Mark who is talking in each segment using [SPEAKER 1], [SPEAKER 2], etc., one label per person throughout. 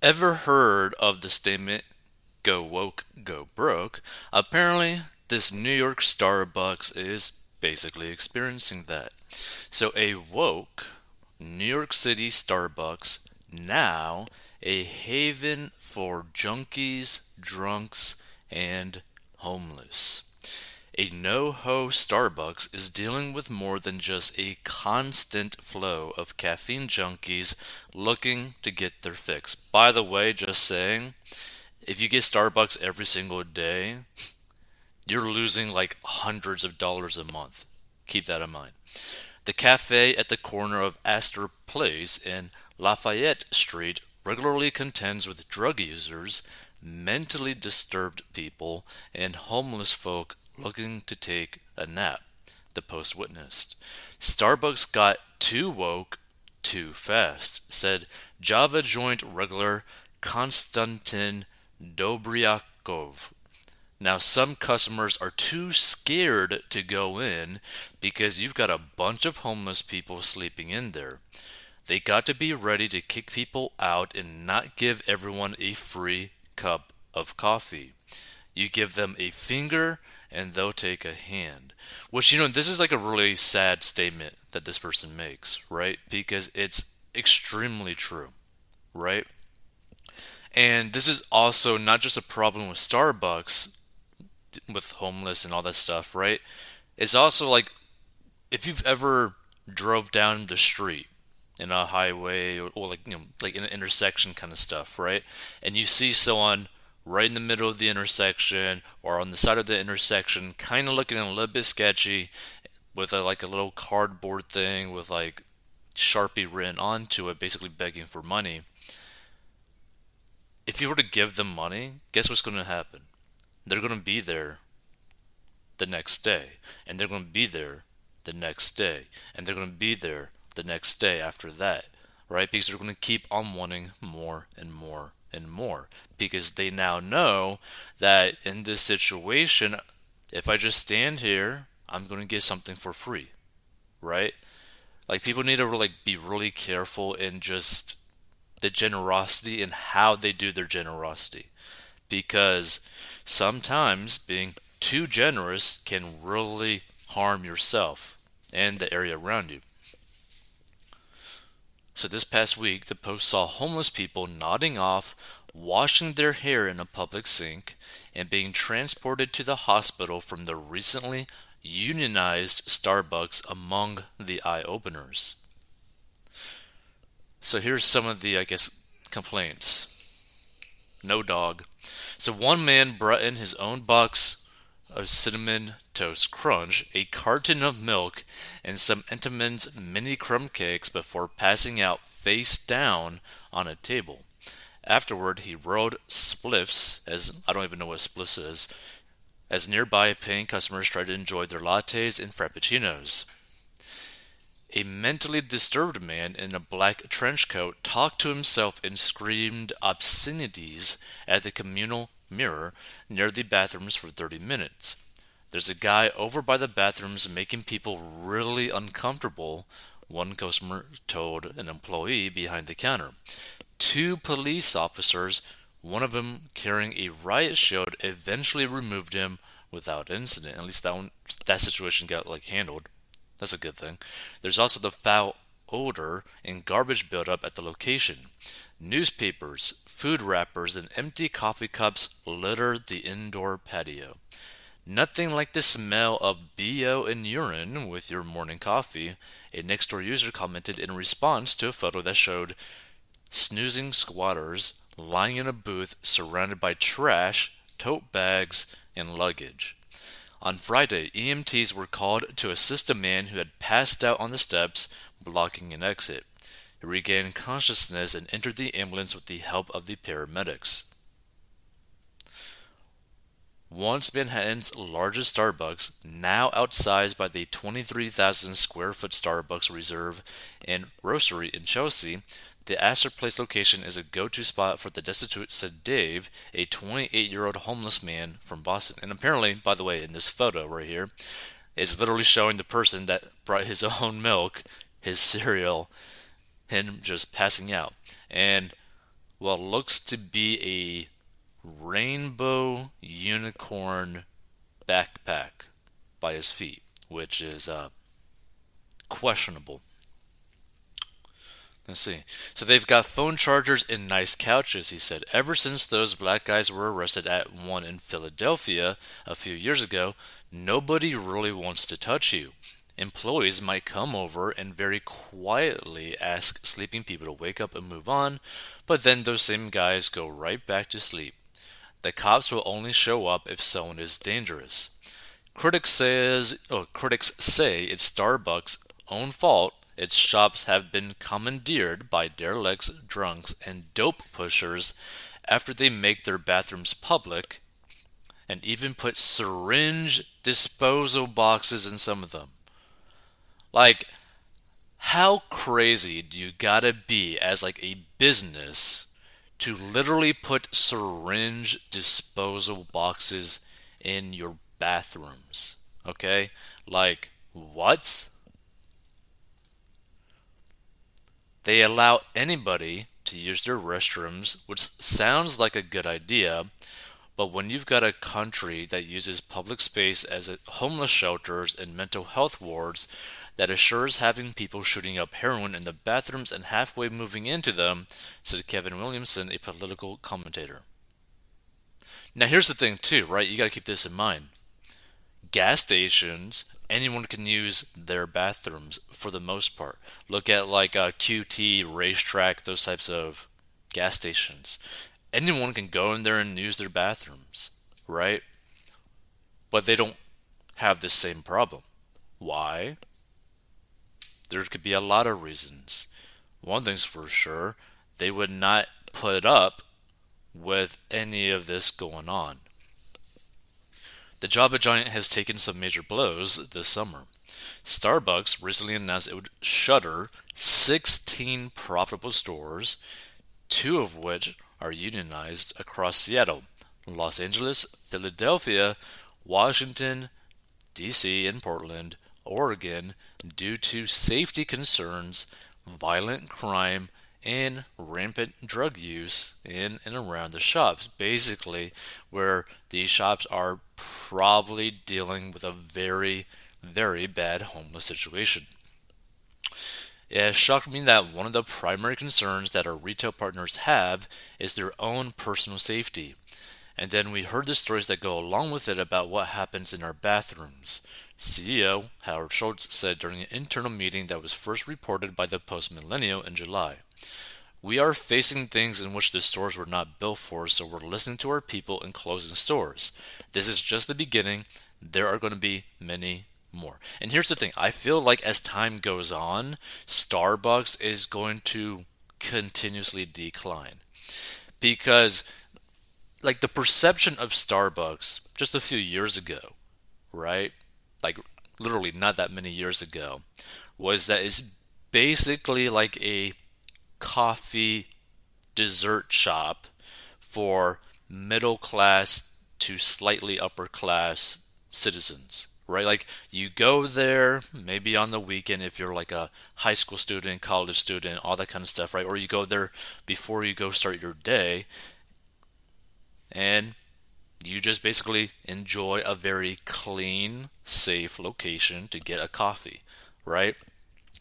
[SPEAKER 1] Ever heard of the statement, go woke, go broke? Apparently, this New York Starbucks is basically experiencing that. So, a woke New York City Starbucks, now a haven for junkies, drunks, and homeless. A NoHo Starbucks is dealing with more than just a constant flow of caffeine junkies looking to get their fix. By the way, just saying, if you get Starbucks every single day, you're losing like hundreds of dollars a month. Keep that in mind. The cafe at the corner of Astor Place and Lafayette Street regularly contends with drug users, mentally disturbed people, and homeless folk looking to take a nap, the Post witnessed. Starbucks got too woke too fast, said Java joint regular Konstantin Dobryakov. Now, some customers are too scared to go in because you've got a bunch of homeless people sleeping in there. They got to be ready to kick people out and not give everyone a free cup of coffee. You give them a finger and they'll take a hand. Which, you know, this is like a really sad statement that this person makes, right? Because it's extremely true, right? And this is also not just a problem with Starbucks, with homeless and all that stuff, right? It's also like if you've ever drove down the street in a highway or, or like you know like an intersection kind of stuff, right? And you see someone right in the middle of the intersection or on the side of the intersection, kind of looking a little bit sketchy, with a, like a little cardboard thing with like Sharpie written onto it, basically begging for money. If you were to give them money, guess what's going to happen? They're going to be there the next day, and they're going to be there the next day, and they're going to be there the next day after that, right? Because they're going to keep on wanting more and more and more because they now know that in this situation, if I just stand here, I'm going to get something for free, right? Like people need to really be really careful in just the generosity and how they do their generosity because sometimes being too generous can really harm yourself and the area around you. So, this past week, the Post saw homeless people nodding off, washing their hair in a public sink, and being transported to the hospital from the recently unionized Starbucks among the eye openers. So, here's some of the, I guess, complaints. No dog. So, one man brought in his own box of cinnamon toast crunch, a carton of milk, and some Entenmann's mini crumb cakes before passing out face down on a table. Afterward, he rolled spliffs, as I don't even know what spliffs is, as nearby paying customers tried to enjoy their lattes and frappuccinos. A mentally disturbed man in a black trench coat talked to himself and screamed obscenities at the communal mirror near the bathrooms for 30 minutes. There's a guy over by the bathrooms making people really uncomfortable, one customer told an employee behind the counter. Two police officers, one of them carrying a riot shield, eventually removed him without incident. At least that one, that situation got like handled. That's a good thing. There's also the foul odor and garbage buildup at the location. Newspapers, food wrappers, and empty coffee cups litter the indoor patio. Nothing like the smell of BO and urine with your morning coffee, a Nextdoor user commented in response to a photo that showed snoozing squatters lying in a booth surrounded by trash, tote bags, and luggage. On Friday, EMTs were called to assist a man who had passed out on the steps, blocking an exit. He regained consciousness and entered the ambulance with the help of the paramedics. Once Manhattan's largest Starbucks, now outsized by the 23,000 square foot Starbucks Reserve and Roastery in Chelsea, the Astor Place location is a go to spot for the destitute, said Dave, a 28 year old homeless man from Boston. And apparently, by the way, in this photo right here, is literally showing the person that brought his own milk, his cereal, him just passing out. And what looks to be a rainbow unicorn backpack by his feet, which is uh, questionable. Let's see. So they've got phone chargers and nice couches, he said. Ever since those black guys were arrested at one in Philadelphia a few years ago, nobody really wants to touch you. Employees might come over and very quietly ask sleeping people to wake up and move on, but then those same guys go right back to sleep. The cops will only show up if someone is dangerous. Critics says, oh, critics say it's Starbucks' own fault its shops have been commandeered by derelicts, drunks, and dope pushers after they make their bathrooms public and even put syringe disposal boxes in some of them. Like, how crazy do you gotta be as like a business to literally put syringe disposal boxes in your bathrooms? Okay? Like, what? They allow anybody to use their restrooms, which sounds like a good idea, but when you've got a country that uses public space as uh, homeless shelters and mental health wards that assures having people shooting up heroin in the bathrooms and halfway moving into them, said Kevin Williamson, a political commentator. Now, here's the thing, too, right? You got to keep this in mind. Gas stations anyone can use their bathrooms for the most part. Look at like uh, a QT, RaceTrac, those types of gas stations. Anyone can go in there and use their bathrooms, right? But they don't have the same problem. Why? There could be a lot of reasons. One thing's for sure, they would not put up with any of this going on. The Java Giant has taken some major blows this summer. Starbucks recently announced it would shutter 16 profitable stores, two of which are unionized across Seattle, Los Angeles, Philadelphia, Washington, D.C., and Portland, Oregon, due to safety concerns, violent crime, and rampant drug use in and around the shops. Basically, where these shops are probably dealing with a very, very bad homeless situation. It has shocked me that one of the primary concerns that our retail partners have is their own personal safety. And then we heard the stories that go along with it about what happens in our bathrooms. CEO Howard Schultz said during an internal meeting that was first reported by the Post Millennial in July. We are facing things in which the stores were not built for, so we're listening to our people and closing stores. This is just the beginning. There are going to be many more. And here's the thing I feel like as time goes on, Starbucks is going to continuously decline. Because, like, the perception of Starbucks just a few years ago, right? Like, literally not that many years ago, was that it's basically like a coffee dessert shop for middle class to slightly upper class citizens right? Like you go there maybe on the weekend if you're like a high school student college student all that kind of stuff right? Or you go there before you go start your day and you just basically enjoy a very clean safe location to get a coffee right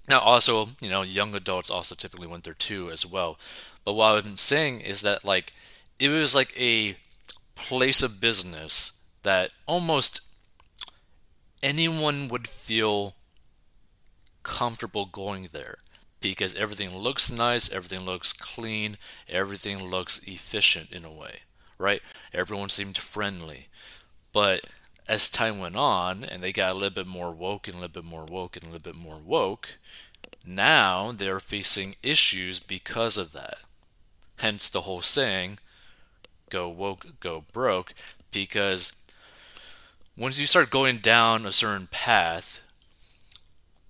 [SPEAKER 1] now, also, you know, young adults also typically went there too as well. But what I'm saying is that like it was like a place of business that almost anyone would feel comfortable going there because everything looks nice, everything looks clean, everything looks efficient in a way, right? Everyone seemed friendly. But as time went on and they got a little bit more woke and a little bit more woke and a little bit more woke, now they're facing issues because of that. Hence the whole saying, go woke, go broke, because once you start going down a certain path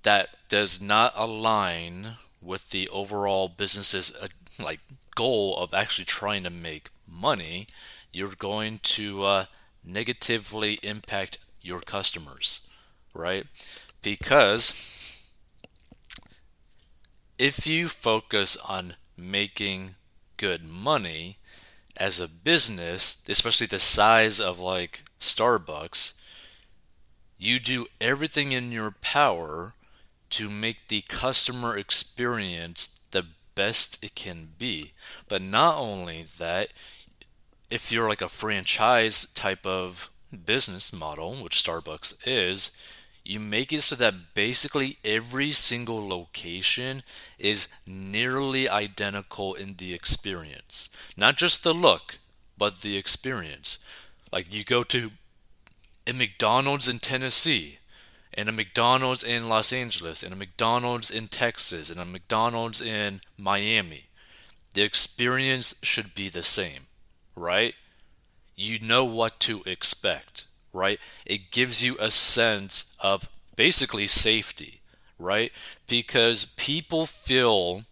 [SPEAKER 1] that does not align with the overall business's uh, like goal of actually trying to make money, you're going to uh, negatively impact your customers, right? Because if you focus on making good money as a business, especially the size of like Starbucks, you do everything in your power to make the customer experience the best it can be. But not only that, if you're like a franchise type of business model, which Starbucks is, you make it so that basically every single location is nearly identical in the experience. Not just the look, but the experience. Like you go to a McDonald's in Tennessee, and a McDonald's in Los Angeles, and a McDonald's in Texas, and a McDonald's in Miami. The experience should be the same, right? You know what to expect right? It gives you a sense of basically safety, right? Because people feel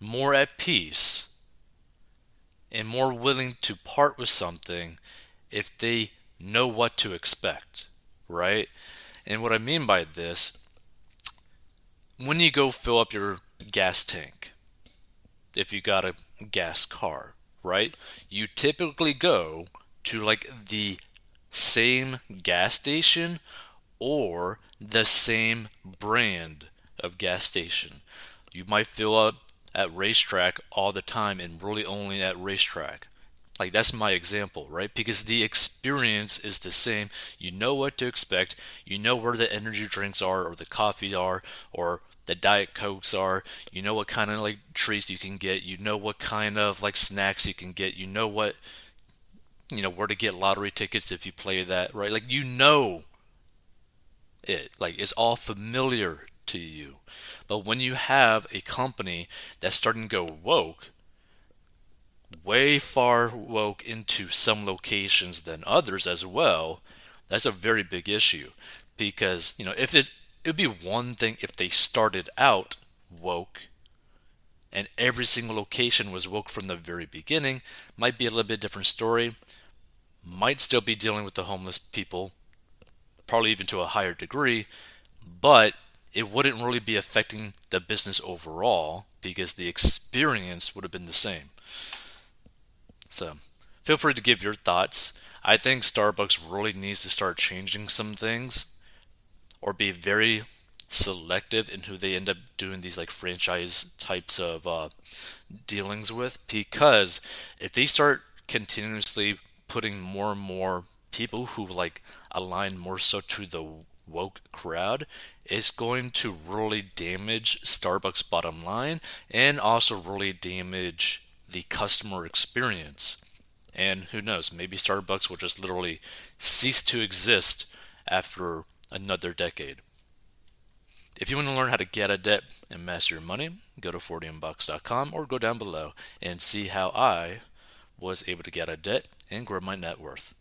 [SPEAKER 1] more at peace and more willing to part with something if they know what to expect, right? And what I mean by this, when you go fill up your gas tank, if you got a gas car, right? You typically go to like the same gas station or the same brand of gas station. You might fill up at RaceTrac all the time and really only at RaceTrac. Like that's my example, right? Because the experience is the same. You know what to expect. You know where the energy drinks are or the coffee are or the diet cokes are. You know what kind of like treats you can get. You know what kind of like snacks you can get. You know what you know where to get lottery tickets if you play that right like you know it like it's all familiar to you but when you have a company that's starting to go woke way far woke into some locations than others as well that's a very big issue because you know if it it would be one thing if they started out woke and every single location was woke from the very beginning might be a little bit different story might still be dealing with the homeless people, probably even to a higher degree, but it wouldn't really be affecting the business overall because the experience would have been the same. So, feel free to give your thoughts. I think Starbucks really needs to start changing some things or be very selective in who they end up doing these like franchise types of uh, dealings with because if they start continuously putting more and more people who like align more so to the woke crowd it's going to really damage Starbucks bottom line and also really damage the customer experience. And who knows, maybe Starbucks will just literally cease to exist after another decade. If you want to learn how to get a debt and master your money, go to 40inbox.com or go down below and see how I was able to get a debt and grow my net worth.